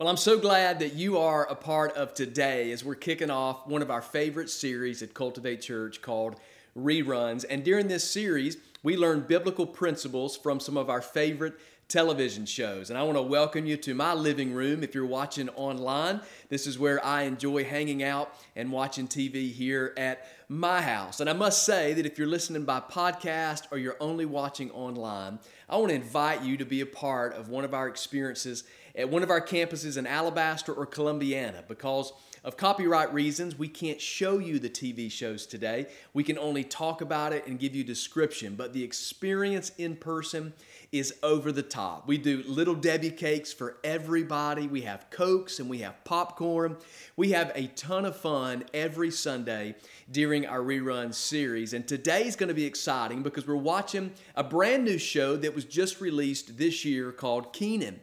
Well, I'm so glad that you are a part of today as we're kicking off one of our favorite series at Cultivate Church called Reruns. And during this series, we learn biblical principles from some of our favorite television shows. And I want to welcome you to my living room if you're watching online. This is where I enjoy hanging out and watching TV here at my house. And I must say that if you're listening by podcast or you're only watching online, I want to invite you to be a part of one of our experiences at one of our campuses in Alabaster or Columbiana because of copyright reasons, we can't show you the TV shows today. We can only talk about it and give you description, but the experience in person is over the top. We do little Debbie cakes for everybody. We have Cokes and we have popcorn. We have a ton of fun every Sunday during our rerun series. And today's going to be exciting because we're watching a brand new show that was just released this year called Kenan.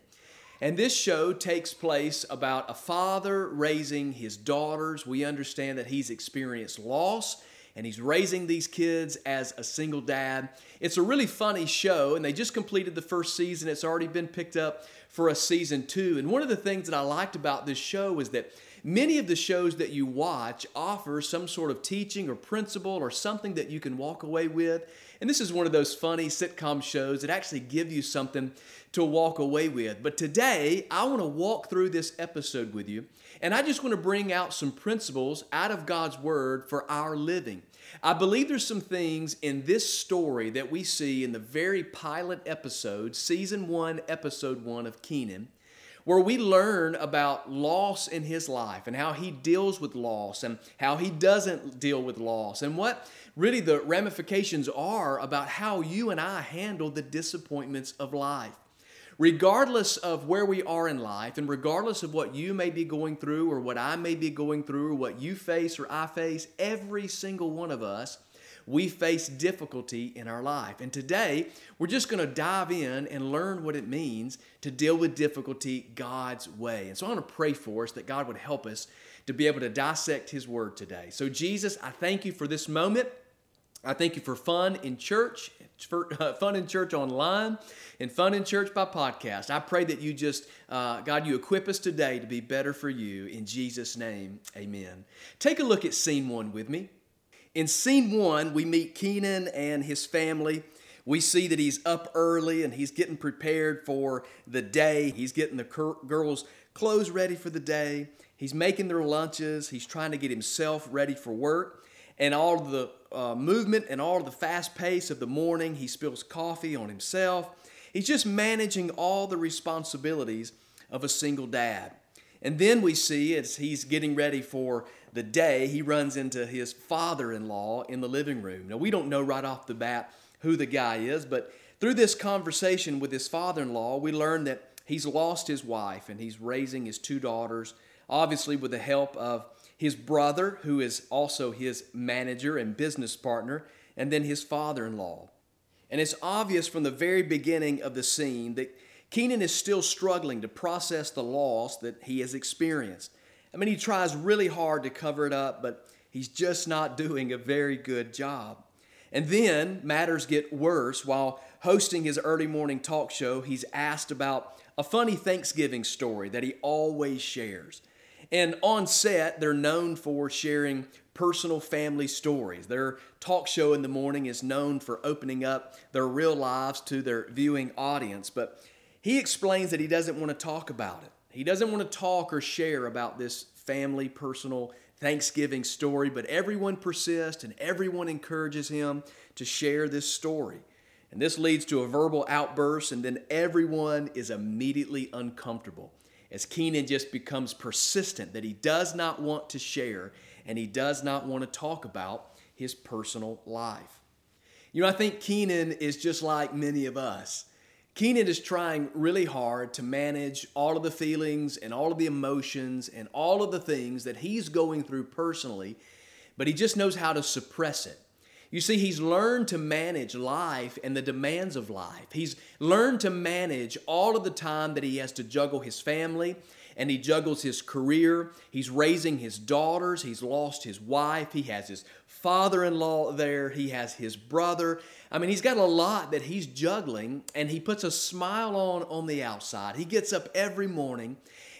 And this show takes place about a father raising his daughters. We understand that he's experienced loss and he's raising these kids as a single dad. It's a really funny show, and they just completed the first season. It's already been picked up for a season two. And one of the things that I liked about this show is that many of the shows that you watch offer some sort of teaching or principle or something that you can walk away with. And this is one of those funny sitcom shows that actually give you something to walk away with. But today, I want to walk through this episode with you, and I just want to bring out some principles out of God's Word for our living. I believe there's some things in this story that we see in the very pilot episode, season one, episode one of Kenan, where we learn about loss in his life and how he deals with loss and how he doesn't deal with loss and what really the ramifications are about how you and I handle the disappointments of life. Regardless of where we are in life, and regardless of what you may be going through, or what I may be going through, or what you face or I face, every single one of us, we face difficulty in our life. And today, we're just going to dive in and learn what it means to deal with difficulty God's way. And so I want to pray for us that God would help us to be able to dissect His Word today. So, Jesus, I thank you for this moment. I thank you for fun in church, for, uh, fun in church online, and fun in church by podcast. I pray that you just, uh, God, you equip us today to be better for you. In Jesus' name, amen. Take a look at scene one with me. In scene one, we meet Kenan and his family. We see that he's up early and he's getting prepared for the day. He's getting the girls' clothes ready for the day. He's making their lunches. He's trying to get himself ready for work and all the uh, movement and all the fast pace of the morning. He spills coffee on himself. He's just managing all the responsibilities of a single dad. And then we see as he's getting ready for the day, he runs into his father in law in the living room. Now, we don't know right off the bat who the guy is, but through this conversation with his father in law, we learn that he's lost his wife and he's raising his two daughters, obviously with the help of his brother, who is also his manager and business partner, and then his father in law. And it's obvious from the very beginning of the scene that Kenan is still struggling to process the loss that he has experienced. I mean, he tries really hard to cover it up, but he's just not doing a very good job. And then matters get worse. While hosting his early morning talk show, he's asked about a funny Thanksgiving story that he always shares. And on set, they're known for sharing personal family stories. Their talk show in the morning is known for opening up their real lives to their viewing audience. But he explains that he doesn't want to talk about it. He doesn't want to talk or share about this family, personal Thanksgiving story, but everyone persists and everyone encourages him to share this story. And this leads to a verbal outburst, and then everyone is immediately uncomfortable as Kenan just becomes persistent that he does not want to share and he does not want to talk about his personal life. You know, I think Kenan is just like many of us. Kenan is trying really hard to manage all of the feelings and all of the emotions and all of the things that he's going through personally, but he just knows how to suppress it. You see, he's learned to manage life and the demands of life. He's learned to manage all of the time that he has to juggle his family and he juggles his career. He's raising his daughters. He's lost his wife. He has his father in law there. He has his brother. I mean, he's got a lot that he's juggling and he puts a smile on on the outside. He gets up every morning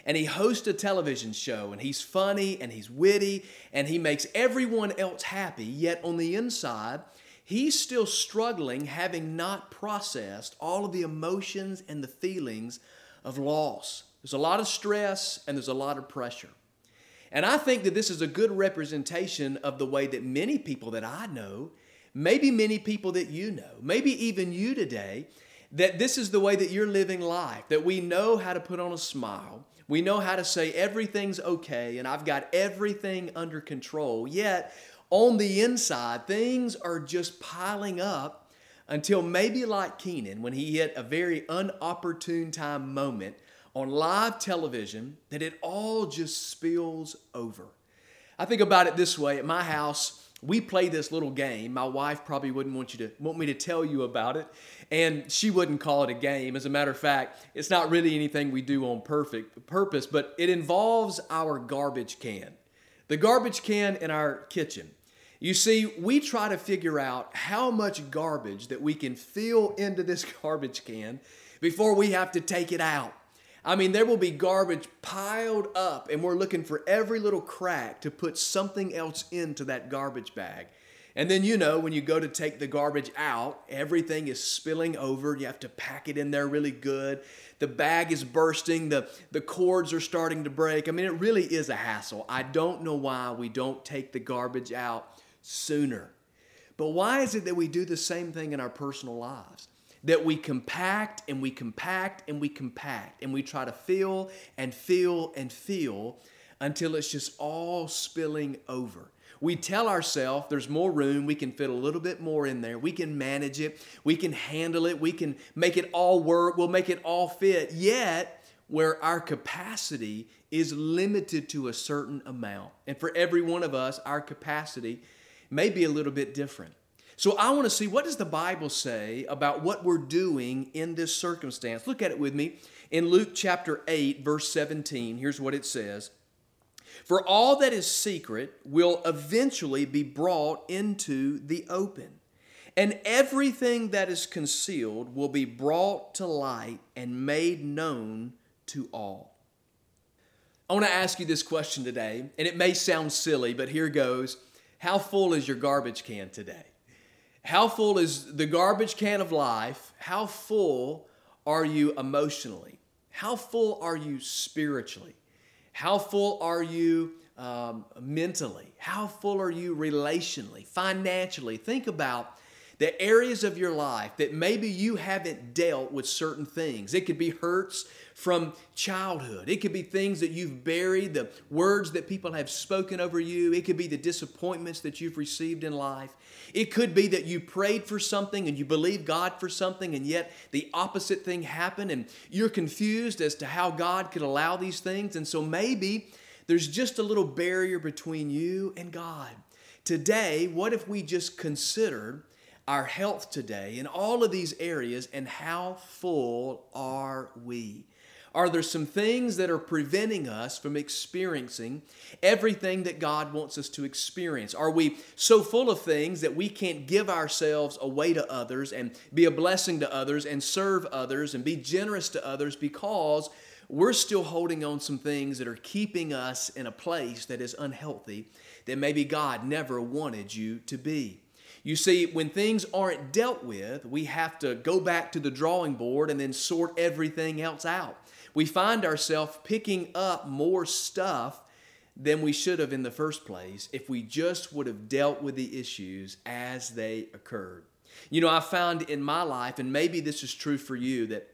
and he hosts a television show and he's funny and he's witty and he makes everyone else happy. Yet on the inside, he's still struggling, having not processed all of the emotions and the feelings of loss. There's a lot of stress and there's a lot of pressure. And I think that this is a good representation of the way that many people that I know, maybe many people that you know, maybe even you today, that this is the way that you're living life, that we know how to put on a smile. We know how to say everything's okay and I've got everything under control. Yet, on the inside, things are just piling up until maybe like Kenan, when he hit a very unopportune time moment on live television, that it all just spills over. I think about it this way at my house, we play this little game. My wife probably wouldn't want you to want me to tell you about it, and she wouldn't call it a game. As a matter of fact, it's not really anything we do on perfect purpose, but it involves our garbage can. The garbage can in our kitchen. You see, we try to figure out how much garbage that we can fill into this garbage can before we have to take it out. I mean, there will be garbage piled up, and we're looking for every little crack to put something else into that garbage bag. And then, you know, when you go to take the garbage out, everything is spilling over. You have to pack it in there really good. The bag is bursting, the, the cords are starting to break. I mean, it really is a hassle. I don't know why we don't take the garbage out sooner. But why is it that we do the same thing in our personal lives? That we compact and we compact and we compact and we try to fill and fill and fill until it's just all spilling over. We tell ourselves there's more room, we can fit a little bit more in there, we can manage it, we can handle it, we can make it all work, we'll make it all fit. Yet, where our capacity is limited to a certain amount. And for every one of us, our capacity may be a little bit different. So I want to see what does the Bible say about what we're doing in this circumstance. Look at it with me in Luke chapter 8 verse 17. Here's what it says. For all that is secret will eventually be brought into the open, and everything that is concealed will be brought to light and made known to all. I want to ask you this question today, and it may sound silly, but here goes. How full is your garbage can today? How full is the garbage can of life? How full are you emotionally? How full are you spiritually? How full are you um, mentally? How full are you relationally, financially? Think about the areas of your life that maybe you haven't dealt with certain things. It could be hurts from childhood, it could be things that you've buried, the words that people have spoken over you, it could be the disappointments that you've received in life. It could be that you prayed for something and you believed God for something, and yet the opposite thing happened, and you're confused as to how God could allow these things. And so maybe there's just a little barrier between you and God. Today, what if we just considered our health today in all of these areas and how full are we? Are there some things that are preventing us from experiencing everything that God wants us to experience? Are we so full of things that we can't give ourselves away to others and be a blessing to others and serve others and be generous to others because we're still holding on some things that are keeping us in a place that is unhealthy that maybe God never wanted you to be? You see, when things aren't dealt with, we have to go back to the drawing board and then sort everything else out. We find ourselves picking up more stuff than we should have in the first place if we just would have dealt with the issues as they occurred. You know, I found in my life, and maybe this is true for you, that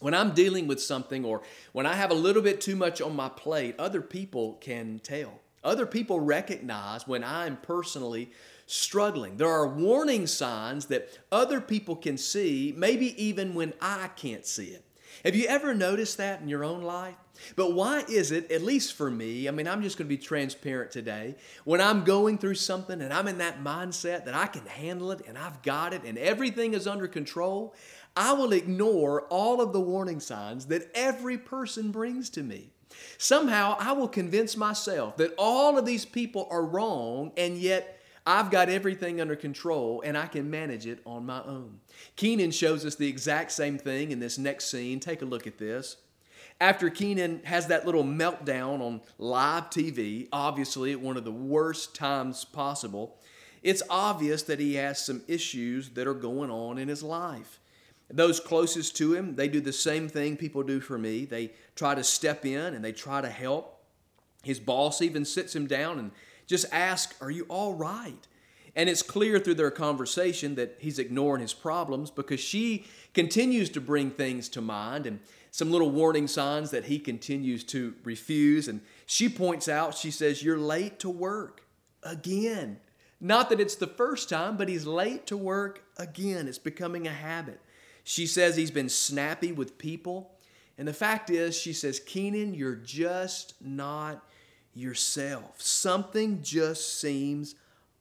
when I'm dealing with something or when I have a little bit too much on my plate, other people can tell. Other people recognize when I'm personally struggling. There are warning signs that other people can see, maybe even when I can't see it. Have you ever noticed that in your own life? But why is it, at least for me, I mean, I'm just going to be transparent today. When I'm going through something and I'm in that mindset that I can handle it and I've got it and everything is under control, I will ignore all of the warning signs that every person brings to me. Somehow I will convince myself that all of these people are wrong and yet I've got everything under control and I can manage it on my own. Kenan shows us the exact same thing in this next scene. Take a look at this. After Kenan has that little meltdown on live TV, obviously at one of the worst times possible, it's obvious that he has some issues that are going on in his life. Those closest to him, they do the same thing people do for me. They try to step in and they try to help. His boss even sits him down and just ask, Are you all right? And it's clear through their conversation that he's ignoring his problems because she continues to bring things to mind and some little warning signs that he continues to refuse. And she points out, she says, You're late to work again. Not that it's the first time, but he's late to work again. It's becoming a habit. She says he's been snappy with people. And the fact is, she says, Kenan, you're just not yourself. Something just seems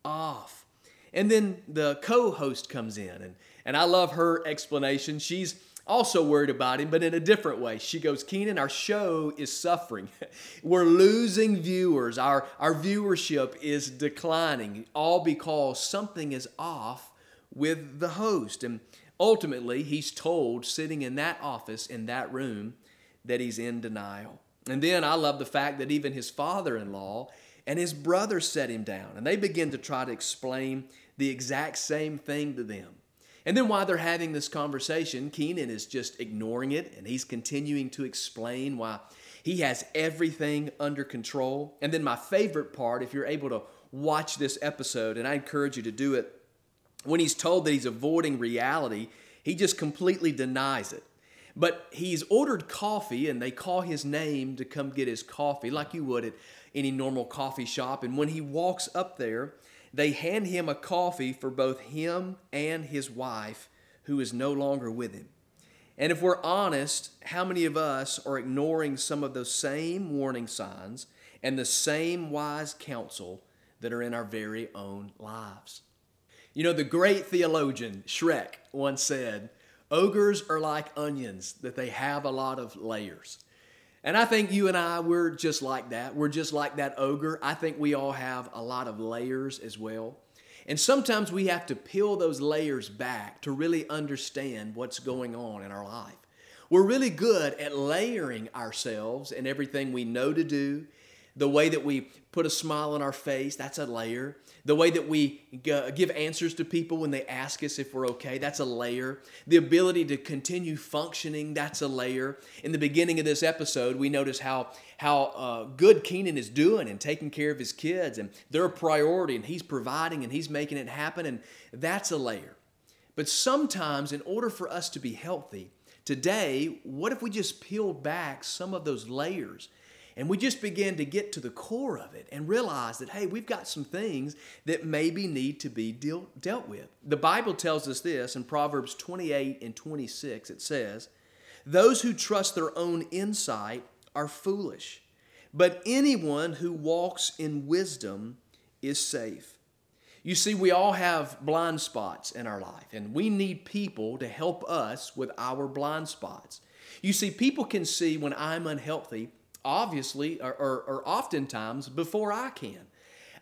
off. And then the co host comes in, and, and I love her explanation. She's also worried about him, but in a different way. She goes, Kenan, our show is suffering. We're losing viewers. Our, our viewership is declining, all because something is off with the host. And ultimately, he's told, sitting in that office, in that room, that he's in denial. And then I love the fact that even his father in law and his brother set him down, and they begin to try to explain the exact same thing to them. And then while they're having this conversation, Kenan is just ignoring it and he's continuing to explain why he has everything under control. And then my favorite part, if you're able to watch this episode, and I encourage you to do it, when he's told that he's avoiding reality, he just completely denies it. But he's ordered coffee and they call his name to come get his coffee, like you would at any normal coffee shop. And when he walks up there, they hand him a coffee for both him and his wife, who is no longer with him. And if we're honest, how many of us are ignoring some of those same warning signs and the same wise counsel that are in our very own lives? You know, the great theologian Shrek once said, Ogres are like onions, that they have a lot of layers. And I think you and I, we're just like that. We're just like that ogre. I think we all have a lot of layers as well. And sometimes we have to peel those layers back to really understand what's going on in our life. We're really good at layering ourselves and everything we know to do the way that we put a smile on our face, that's a layer. The way that we give answers to people when they ask us if we're okay, that's a layer. The ability to continue functioning, that's a layer. In the beginning of this episode, we notice how, how uh, good Kenan is doing and taking care of his kids, and they're a priority, and he's providing and he's making it happen, and that's a layer. But sometimes, in order for us to be healthy, today, what if we just peeled back some of those layers? And we just began to get to the core of it and realize that, hey, we've got some things that maybe need to be deal, dealt with. The Bible tells us this in Proverbs 28 and 26. It says, Those who trust their own insight are foolish, but anyone who walks in wisdom is safe. You see, we all have blind spots in our life, and we need people to help us with our blind spots. You see, people can see when I'm unhealthy obviously, or, or, or oftentimes before I can.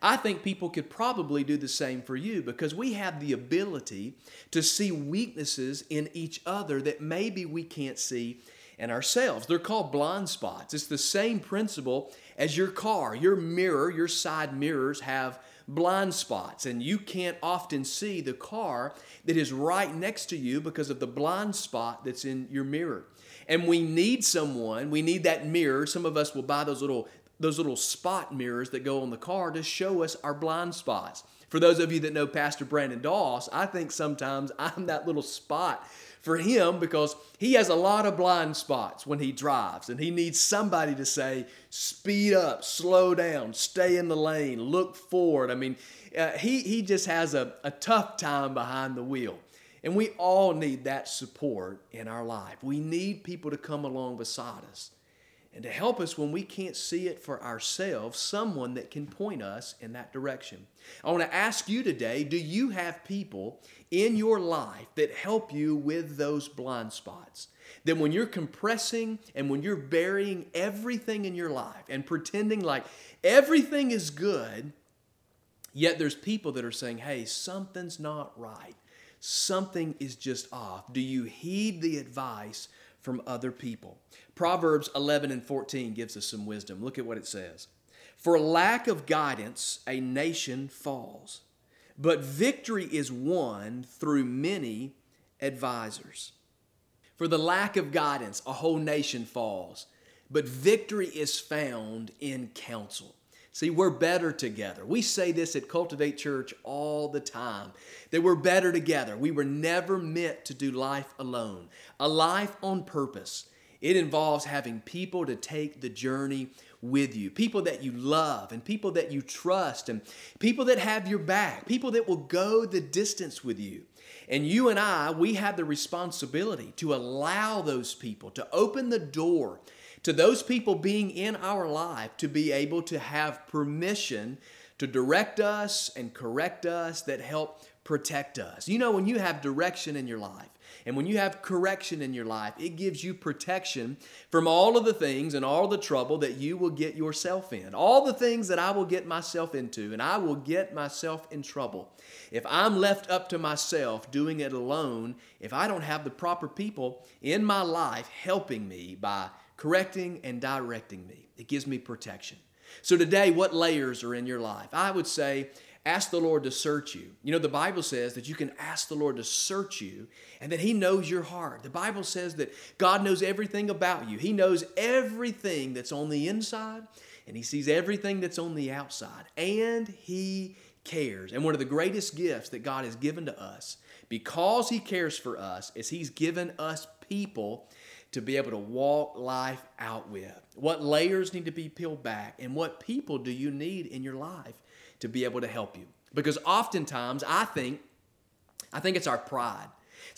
I think people could probably do the same for you because we have the ability to see weaknesses in each other that maybe we can't see in ourselves. They're called blind spots. It's the same principle as your car. Your mirror, your side mirrors have blind spots, and you can't often see the car that is right next to you because of the blind spot that's in your mirror and we need someone we need that mirror. Some of us will buy those little those little spot mirrors that go on the car to show us our blind spots. For those of you that know pastor brandon doss i think sometimes i'm that little spot for him because he has a lot of blind spots when he drives and he needs somebody to say speed up slow down stay in the lane look forward. I mean uh, he, he just has a, a tough time behind the wheel and we all need that support in our life. We need people to come along beside us and to help us when we can't see it for ourselves, someone that can point us in that direction. I want to ask you today do you have people in your life that help you with those blind spots? That when you're compressing and when you're burying everything in your life and pretending like everything is good, yet there's people that are saying, hey, something's not right something is just off? Do you heed the advice from other people. Proverbs 11 and 14 gives us some wisdom. Look at what it says. For lack of guidance, a nation falls, but victory is won through many advisors. For the lack of guidance, a whole nation falls, but victory is found in counsel. See, we're better together. We say this at Cultivate Church all the time that we're better together. We were never meant to do life alone, a life on purpose. It involves having people to take the journey with you, people that you love, and people that you trust, and people that have your back, people that will go the distance with you. And you and I, we have the responsibility to allow those people to open the door to those people being in our life to be able to have permission to direct us and correct us that help protect us. You know, when you have direction in your life, and when you have correction in your life, it gives you protection from all of the things and all the trouble that you will get yourself in. All the things that I will get myself into, and I will get myself in trouble. If I'm left up to myself doing it alone, if I don't have the proper people in my life helping me by correcting and directing me, it gives me protection. So, today, what layers are in your life? I would say Ask the Lord to search you. You know, the Bible says that you can ask the Lord to search you and that He knows your heart. The Bible says that God knows everything about you, He knows everything that's on the inside and He sees everything that's on the outside. And He cares. And one of the greatest gifts that God has given to us, because He cares for us, is He's given us people to be able to walk life out with. What layers need to be peeled back, and what people do you need in your life to be able to help you. Because oftentimes I think, I think it's our pride.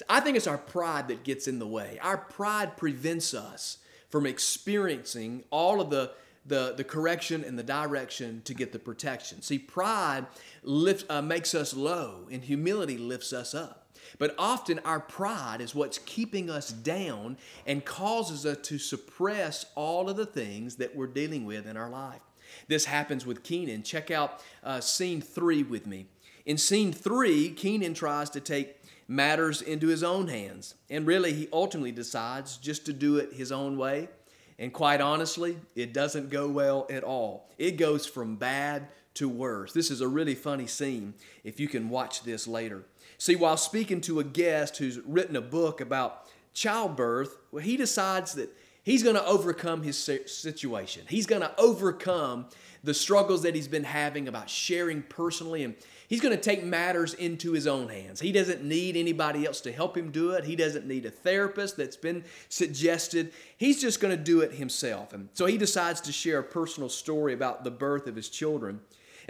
I think it's our pride that gets in the way. Our pride prevents us from experiencing all of the the, the correction and the direction to get the protection. See, pride lifts, uh, makes us low, and humility lifts us up. But often our pride is what's keeping us down and causes us to suppress all of the things that we're dealing with in our life. This happens with Kenan. Check out uh, scene three with me. In scene three, Kenan tries to take matters into his own hands. And really, he ultimately decides just to do it his own way. And quite honestly, it doesn't go well at all. It goes from bad to worse. This is a really funny scene if you can watch this later. See, while speaking to a guest who's written a book about childbirth, well, he decides that He's going to overcome his situation. He's going to overcome the struggles that he's been having about sharing personally and he's going to take matters into his own hands. He doesn't need anybody else to help him do it. He doesn't need a therapist that's been suggested. He's just going to do it himself. And so he decides to share a personal story about the birth of his children.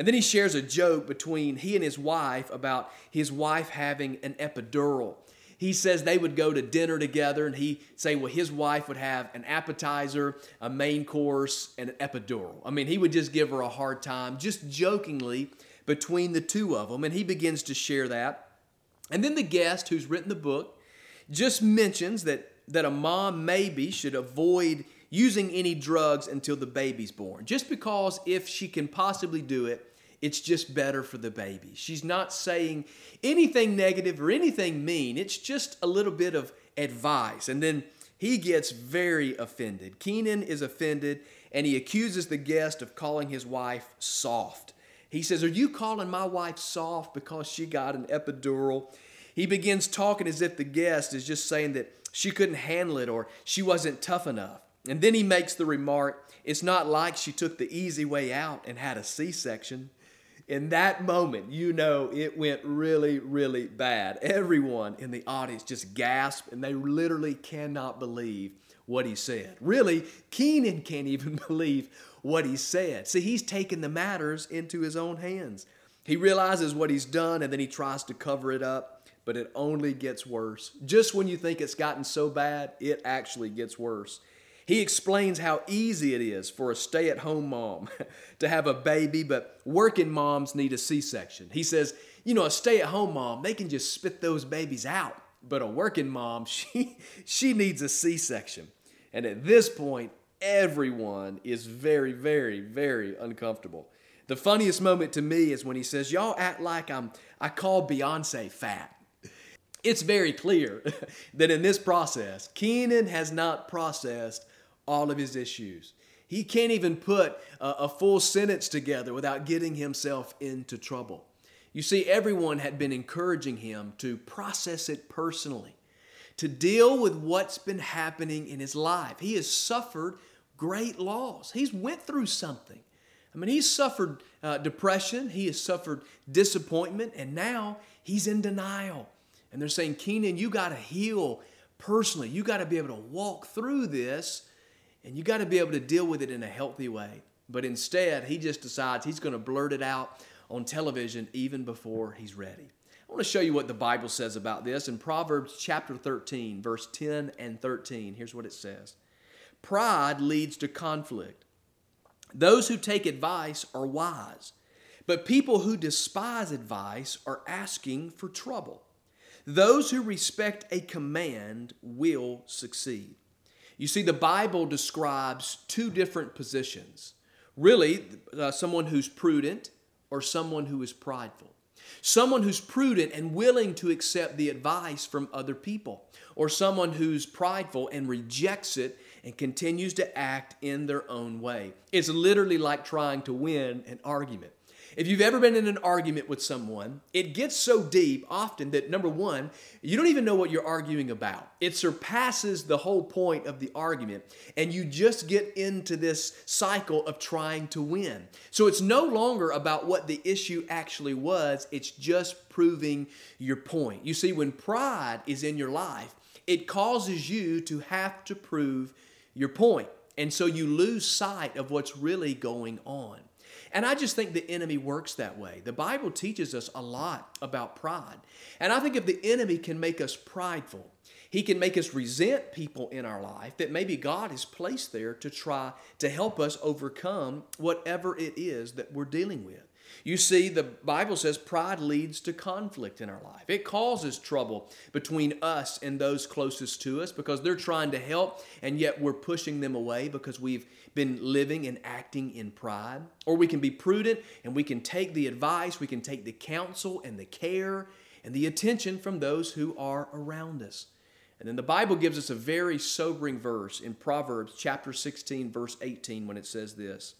And then he shares a joke between he and his wife about his wife having an epidural. He says they would go to dinner together and he say well his wife would have an appetizer a main course and an epidural. I mean he would just give her a hard time just jokingly between the two of them. And he begins to share that. And then the guest who's written the book just mentions that that a mom maybe should avoid using any drugs until the baby's born just because if she can possibly do it it's just better for the baby. She's not saying anything negative or anything mean. It's just a little bit of advice. And then he gets very offended. Kenan is offended and he accuses the guest of calling his wife soft. He says, Are you calling my wife soft because she got an epidural? He begins talking as if the guest is just saying that she couldn't handle it or she wasn't tough enough. And then he makes the remark, It's not like she took the easy way out and had a C section in that moment, you know it went really, really bad. Everyone in the audience just gasped and they literally cannot believe what he said. Really, Kenan can't even believe what he said. See, he's taken the matters into his own hands. He realizes what he's done and then he tries to cover it up, but it only gets worse. Just when you think it's gotten so bad, it actually gets worse. He explains how easy it is for a stay at home mom to have a baby, but working moms need a C section. He says, you know, a stay at home mom, they can just spit those babies out, but a working mom, she, she needs a C section. And at this point, everyone is very, very, very uncomfortable. The funniest moment to me is when he says, Y'all act like I'm, I call Beyonce fat. it's very clear that in this process, Kenan has not processed all of his issues. He can't even put a, a, full sentence together without getting himself into trouble. You see, everyone had been encouraging him to process it personally, to deal with what's been happening in his life. He has suffered great loss. He's went through something. I mean, he's suffered uh, depression, he has suffered disappointment, and now he's in denial. And they're saying, Kenan, you got to heal personally. You got to be able to walk through this and you got to be able to deal with it in a healthy way. But instead, he just decides he's going to blurt it out on television even before he's ready. I want to show you what the Bible says about this in Proverbs chapter 13, verse 10 and 13. Here's what it says Pride leads to conflict. Those who take advice are wise, but people who despise advice are asking for trouble. Those who respect a command will succeed. You see, the Bible describes two different positions really, uh, someone who's prudent or someone who is prideful. Someone who's prudent and willing to accept the advice from other people, or someone who's prideful and rejects it and continues to act in their own way. It's literally like trying to win an argument. If you've ever been in an argument with someone, it gets so deep often that number one, you don't even know what you're arguing about. It surpasses the whole point of the argument, and you just get into this cycle of trying to win. So it's no longer about what the issue actually was, it's just proving your point. You see, when pride is in your life, it causes you to have to prove your point. And so you lose sight of what's really going on. And I just think the enemy works that way. The Bible teaches us a lot about pride. And I think if the enemy can make us prideful, he can make us resent people in our life that maybe God has placed there to try to help us overcome whatever it is that we're dealing with. You see, the Bible says pride leads to conflict in our life. It causes trouble between us and those closest to us because they're trying to help and yet we're pushing them away because we've been living and acting in pride. Or we can be prudent and we can take the advice, we can take the counsel and the care and the attention from those who are around us. And then the Bible gives us a very sobering verse in Proverbs chapter 16, verse 18, when it says this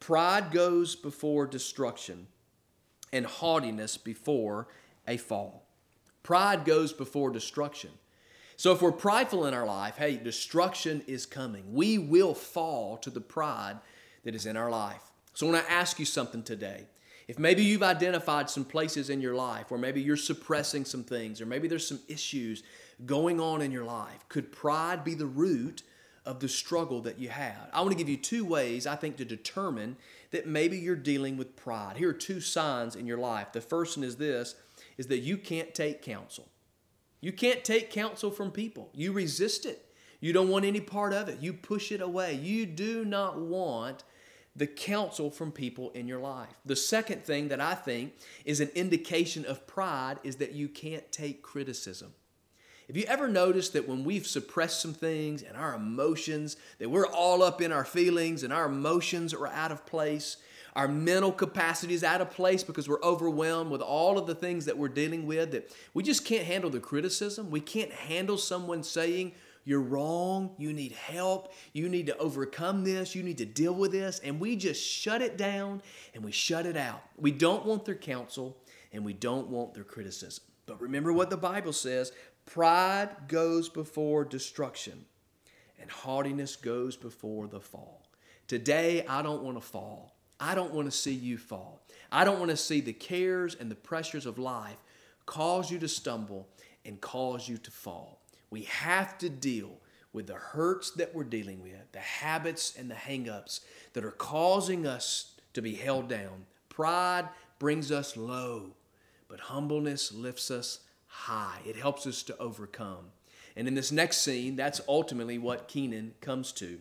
Pride goes before destruction, and haughtiness before a fall. Pride goes before destruction. So if we're prideful in our life, hey, destruction is coming. We will fall to the pride that is in our life. So when I ask you something today. If maybe you've identified some places in your life where maybe you're suppressing some things, or maybe there's some issues going on in your life, could pride be the root of the struggle that you had. I want to give you two ways, I think, to determine that maybe you're dealing with pride. Here are two signs in your life. The first one is this is that you can't take counsel. You can't take counsel from people. You resist it. You don't want any part of it. You push it away. You do not want the counsel from people in your life. The second thing that I think is an indication of pride is that you can't take criticism. Have you ever noticed that when we've suppressed some things and our emotions, that we're all up in our feelings and our emotions are out of place? Our mental capacity is out of place because we're overwhelmed with all of the things that we're dealing with, that we just can't handle the criticism. We can't handle someone saying, You're wrong, you need help, you need to overcome this, you need to deal with this. And we just shut it down and we shut it out. We don't want their counsel and we don't want their criticism. But remember what the Bible says Pride goes before destruction, and haughtiness goes before the fall. Today, I don't want to fall. I don't want to see you fall. I don't want to see the cares and the pressures of life cause you to stumble and cause you to fall. We have to deal with the hurts that we're dealing with, the habits and the hangups that are causing us to be held down. Pride brings us low, but humbleness lifts us high. It helps us to overcome. And in this next scene, that's ultimately what Kenan comes to.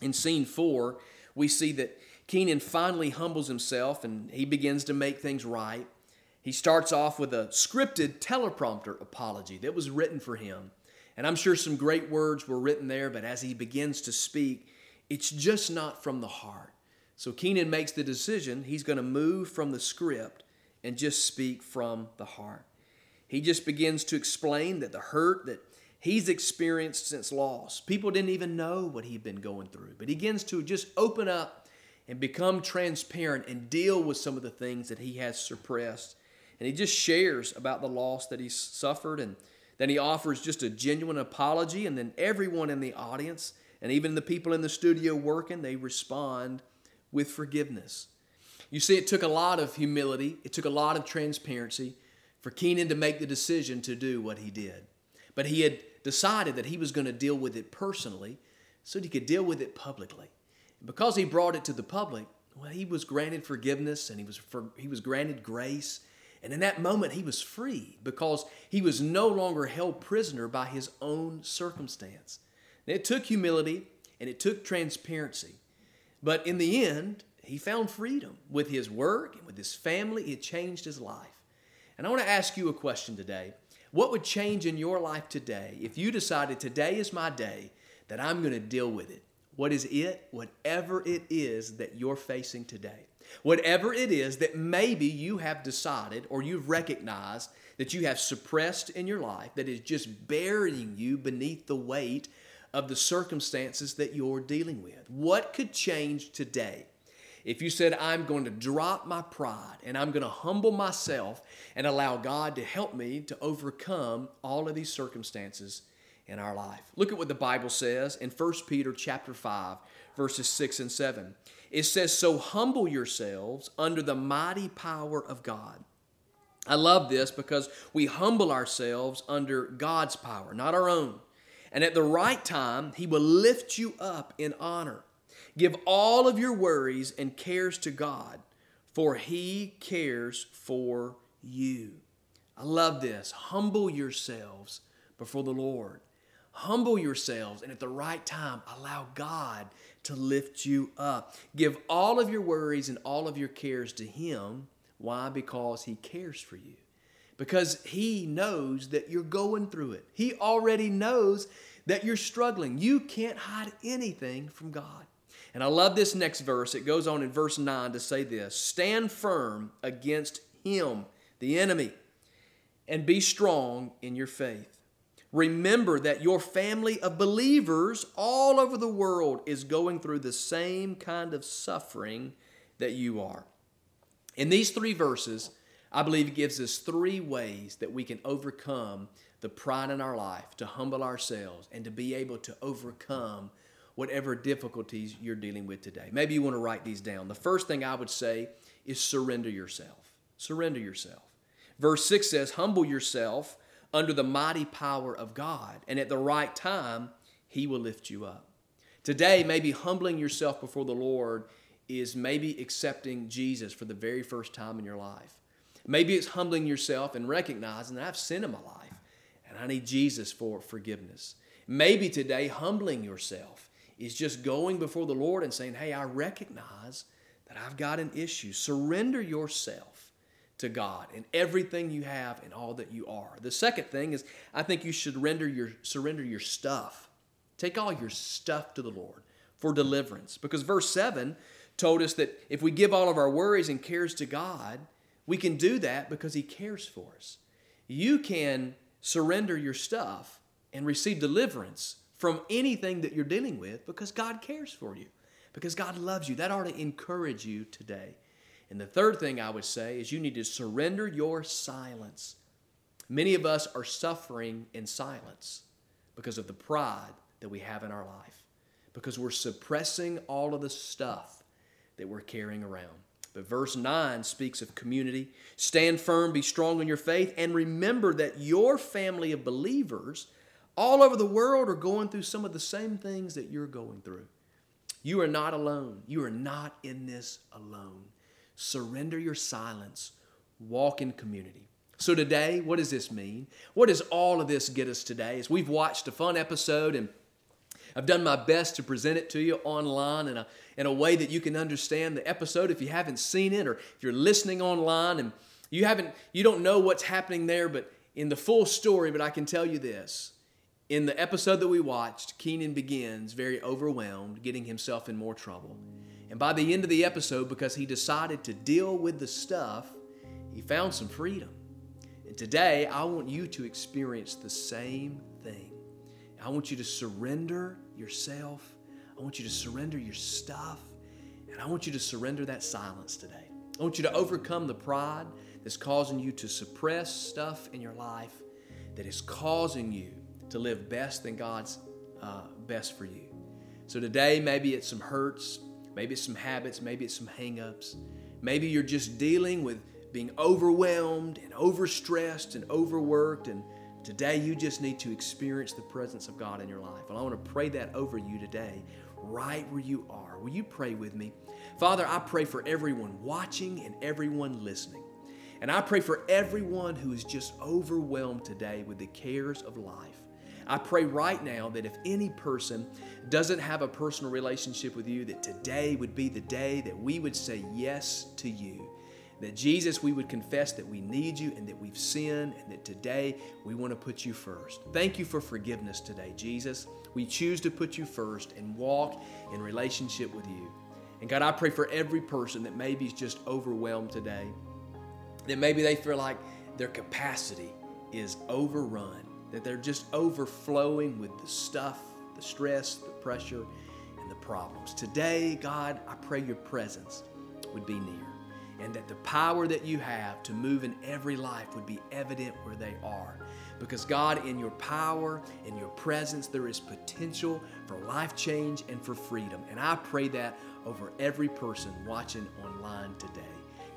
In scene four, we see that Kenan finally humbles himself and he begins to make things right. He starts off with a scripted teleprompter apology that was written for him. And I'm sure some great words were written there, but as he begins to speak, it's just not from the heart. So Kenan makes the decision he's going to move from the script and just speak from the heart. He just begins to explain that the hurt that he's experienced since loss, people didn't even know what he'd been going through. But he begins to just open up and become transparent and deal with some of the things that he has suppressed. And he just shares about the loss that he's suffered and then he offers just a genuine apology and then everyone in the audience and even the people in the studio working, they respond with forgiveness. You see, it took a lot of humility, it took a lot of transparency for Kenan to make the decision to do what he did. But he had decided that he was going to deal with it personally so that he could deal with it publicly. Because he brought it to the public, well, he was granted forgiveness and he was, for, he was granted grace. And in that moment, he was free because he was no longer held prisoner by his own circumstance. And it took humility and it took transparency. But in the end, he found freedom with his work and with his family. It changed his life. And I want to ask you a question today. What would change in your life today if you decided today is my day that I'm going to deal with it? What is it? Whatever it is that you're facing today. Whatever it is that maybe you have decided or you've recognized that you have suppressed in your life that is just burying you beneath the weight of the circumstances that you're dealing with. What could change today? If you said, I'm going to drop my pride and I'm going to humble myself and allow God to help me to overcome all of these circumstances in our life. Look at what the Bible says in 1 Peter chapter 5 verses 6 and 7. It says, "So humble yourselves under the mighty power of God." I love this because we humble ourselves under God's power, not our own. And at the right time, He will lift you up in honor. Give all of your worries and cares to God, for He cares for you. I love this. Humble yourselves before the Lord. Humble yourselves, and at the right time, allow God to lift you up. Give all of your worries and all of your cares to Him. Why? Because He cares for you because He knows that you're going through it. He already knows that you're struggling. You can't hide anything from God. And I love this next verse. It goes on in verse 9 to say this Stand firm against Him, the enemy, and be strong in your faith. Remember that your family of believers all over the world is going through the same kind of suffering that you are. In these three verses, I believe it gives us three ways that we can overcome the pride in our life, to humble ourselves, and to be able to overcome whatever difficulties you're dealing with today. Maybe you want to write these down. The first thing I would say is surrender yourself. Surrender yourself. Verse 6 says, Humble yourself under the mighty power of God, and at the right time, He will lift you up. Today, maybe humbling yourself before the Lord is maybe accepting Jesus for the very first time in your life. Maybe it's humbling yourself and recognizing that I've sinned in my life and I need Jesus for forgiveness. Maybe today, humbling yourself is just going before the Lord and saying, Hey, I recognize that I've got an issue. Surrender yourself to God and everything you have and all that you are. The second thing is I think you should render your surrender your stuff. Take all your stuff to the Lord for deliverance. Because verse 7 told us that if we give all of our worries and cares to God, we can do that because He cares for us. You can surrender your stuff and receive deliverance from anything that you're dealing with because God cares for you, because God loves you. That ought to encourage you today. And the third thing I would say is you need to surrender your silence. Many of us are suffering in silence because of the pride that we have in our life, because we're suppressing all of the stuff that we're carrying around. But verse 9 speaks of community. Stand firm, be strong in your faith, and remember that your family of believers all over the world are going through some of the same things that you're going through. You are not alone. You are not in this alone. Surrender your silence, walk in community. So, today, what does this mean? What does all of this get us today? As we've watched a fun episode and I've done my best to present it to you online in a, in a way that you can understand the episode if you haven't seen it or if you're listening online and you haven't you don't know what's happening there but in the full story but I can tell you this in the episode that we watched Kenan begins very overwhelmed getting himself in more trouble and by the end of the episode because he decided to deal with the stuff he found some freedom And today, I want you to experience the same thing. I want you to surrender yourself. I want you to surrender your stuff. And I want you to surrender that silence today. I want you to overcome the pride that's causing you to suppress stuff in your life that is causing you to live best than God's uh, best for you. So today, maybe it's some hurts, maybe it's some habits, maybe it's some hangups. Maybe you're just dealing with being overwhelmed and overstressed and overworked. And today, you just need to experience the presence of God in your life. And I want to pray that over you today, right where you are. Will you pray with me? Father, I pray for everyone watching and everyone listening. And I pray for everyone who is just overwhelmed today with the cares of life. I pray right now that if any person doesn't have a personal relationship with you, that today would be the day that we would say yes to you. That Jesus, we would confess that we need you and that we've sinned, and that today we want to put you first. Thank you for forgiveness today, Jesus. We choose to put you first and walk in relationship with you. And God, I pray for every person that maybe is just overwhelmed today that maybe they feel like their capacity is overrun, that they're just overflowing with the stuff, the stress, the pressure, and the problems. Today, God, I pray your presence would be near and that the power that you have to move in every life would be evident where they are. Because, God, in your power, in your presence, there is potential for life change and for freedom. And I pray that over every person watching online today.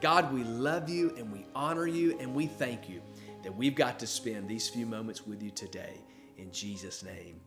God, we love you and we honor you and we thank you that we've got to spend these few moments with you today. In Jesus' name.